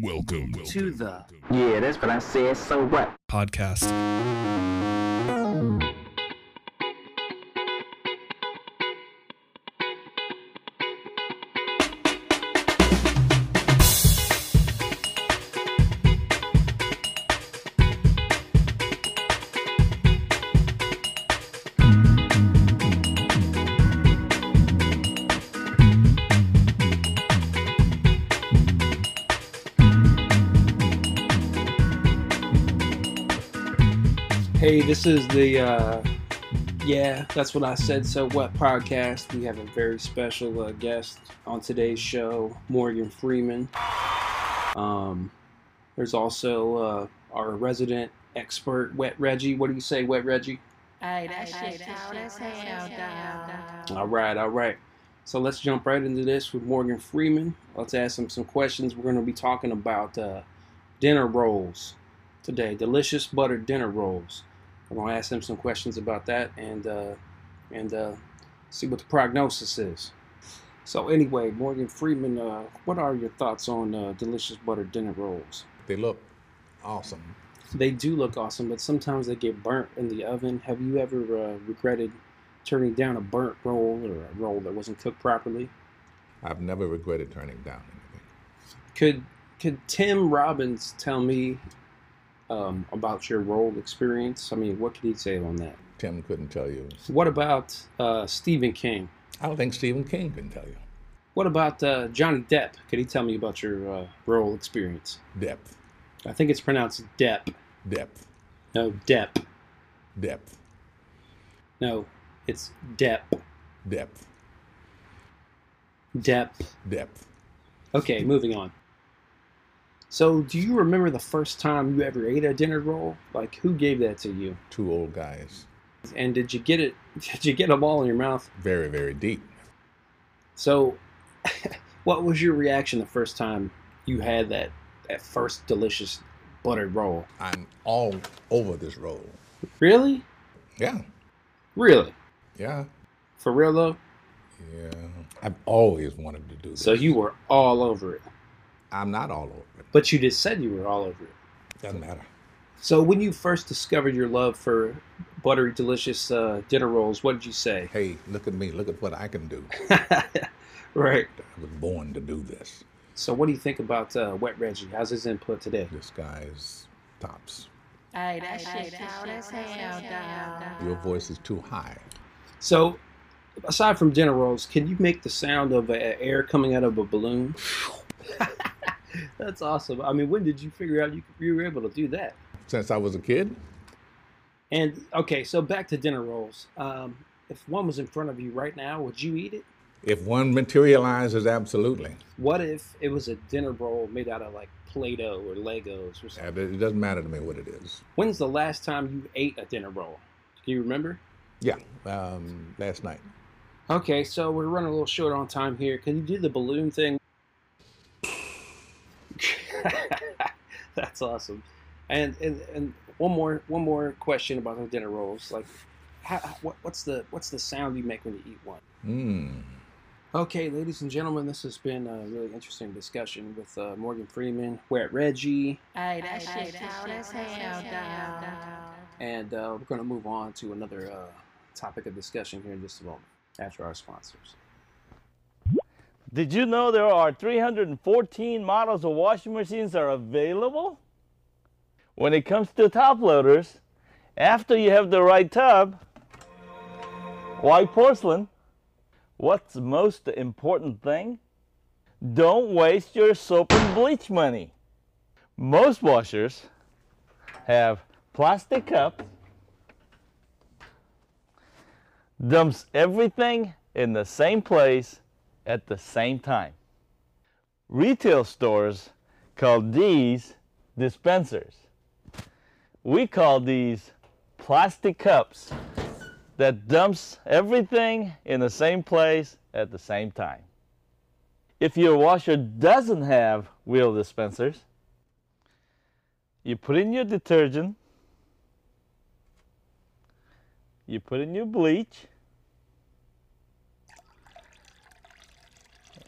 Welcome to the Yeah, that's what I said. So what? podcast. Hey, this is the uh yeah, that's what I said so what podcast. We have a very special uh, guest on today's show, Morgan Freeman. Um there's also uh our resident expert Wet Reggie. What do you say, Wet Reggie? Hey, that shit loud as hell, dog. All right, all right. So let's jump right into this with Morgan Freeman. Let's ask him some questions. We're going to be talking about uh, dinner rolls today, delicious buttered dinner rolls. I'm going to ask him some questions about that and uh, and uh, see what the prognosis is. So anyway, Morgan Freeman, uh, what are your thoughts on uh, delicious buttered dinner rolls? They look awesome. They do look awesome, but sometimes they get burnt in the oven. Have you ever uh, regretted turning down a burnt roll or a roll that wasn't cooked properly? I've never regretted turning down anything. Could could Tim Robbins tell me um, about your role experience? I mean, what could he say on that? Tim couldn't tell you. What about uh, Stephen King? I don't think Stephen King can tell you. What about uh, Johnny Depp? Could he tell me about your uh, roll experience? Depth, I think it's pronounced Depp. depth, No, Depp. depth, No, it's Depp. depth, Depp. depth. Okay, moving on. So, do you remember the first time you ever ate a dinner roll? Like, who gave that to you? Two old guys. And did you get it? Did you get them all in your mouth? Very, very deep. So, what was your reaction the first time you had that that first delicious buttered roll? I'm all over this roll. Really? Yeah, Really? yeah, For real though? yeah. I've always wanted to do this. So you were all over it, I'm not all over it. but you just said you were all over it. Doesn't matter. So when you first discovered your love for buttery, delicious uh, dinner rolls, what did you say? Hey, look at me. Look at what I can do. right. I was born to do this. So what do you think about uh, Wet Reggie? How's his input today? This guy's tops. Hey, that shit loud as hell, dog. Your voice is too high. So, aside from dinner rolls, can you make the sound of uh, air coming out of a balloon? That's awesome. I mean, when did you figure out you, you were able to do that? Since I was a kid, And okay, so back to dinner rolls. Um, if one was in front of you right now, would you eat it? if one materializes, absolutely. What if it was a dinner roll made out of like Play-Doh or Legos or something? It doesn't matter to me what it is. When's the last time you ate a dinner roll? Can you remember? Yeah, um, last night. Okay, so we're running a little short on time here. Can you do the balloon thing? That's awesome. And, and and one more one more question about the dinner rolls. Like, how, what, what's the what's the sound you make when you eat one? Mm. Okay, ladies and gentlemen, this has been a really interesting discussion with uh, Morgan Freeman, Wet Reggie, Hey, that shit loud as hell, and uh, we're going to move on to another uh, topic of discussion here in just a moment after our sponsors. Did you know there are 314 models of washing machines that are available? When it comes to top loaders, after you have the right tub, white porcelain, what's the most important thing? Don't waste your soap and bleach money. Most washers have plastic cups, dumps everything in the same place at the same time. Retail stores call these dispensers. We call these plastic cups that dumps everything in the same place at the same time. If your washer doesn't have wheel dispensers, you put in your detergent, you put in your bleach,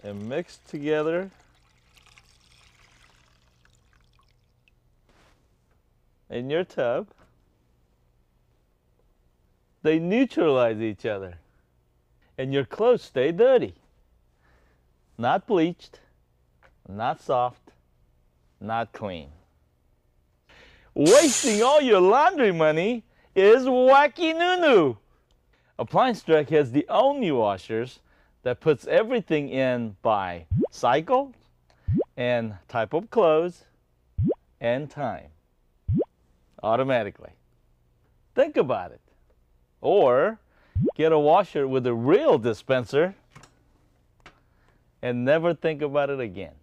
and mix together in your tub, they neutralize each other, and your clothes stay dirty. Not bleached, not soft, not clean. Wasting all your laundry money is wacky noo Appliance Direct has the only washers that puts everything in by cycle and type of clothes and time automatically. Think about it. Or get a washer with a real dispenser and never think about it again.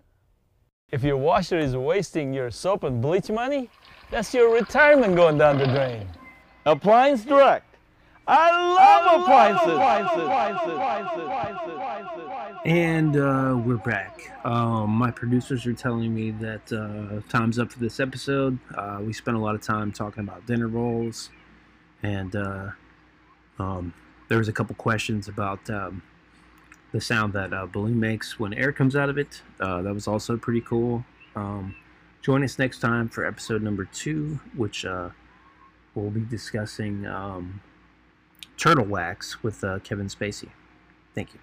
If your washer is wasting your soap and bleach money, that's your retirement going down the drain. Appliance Direct. I love, appliances. And uh, we're back. Um, my producers are telling me that uh, time's up for this episode. Uh, we spent a lot of time talking about dinner rolls, and uh, um, there was a couple questions about um, the sound that a balloon makes when air comes out of it. Uh, that was also pretty cool. Um, join us next time for episode number two, which uh, we'll be discussing um, turtle wax with uh, Kevin Spacey. Thank you.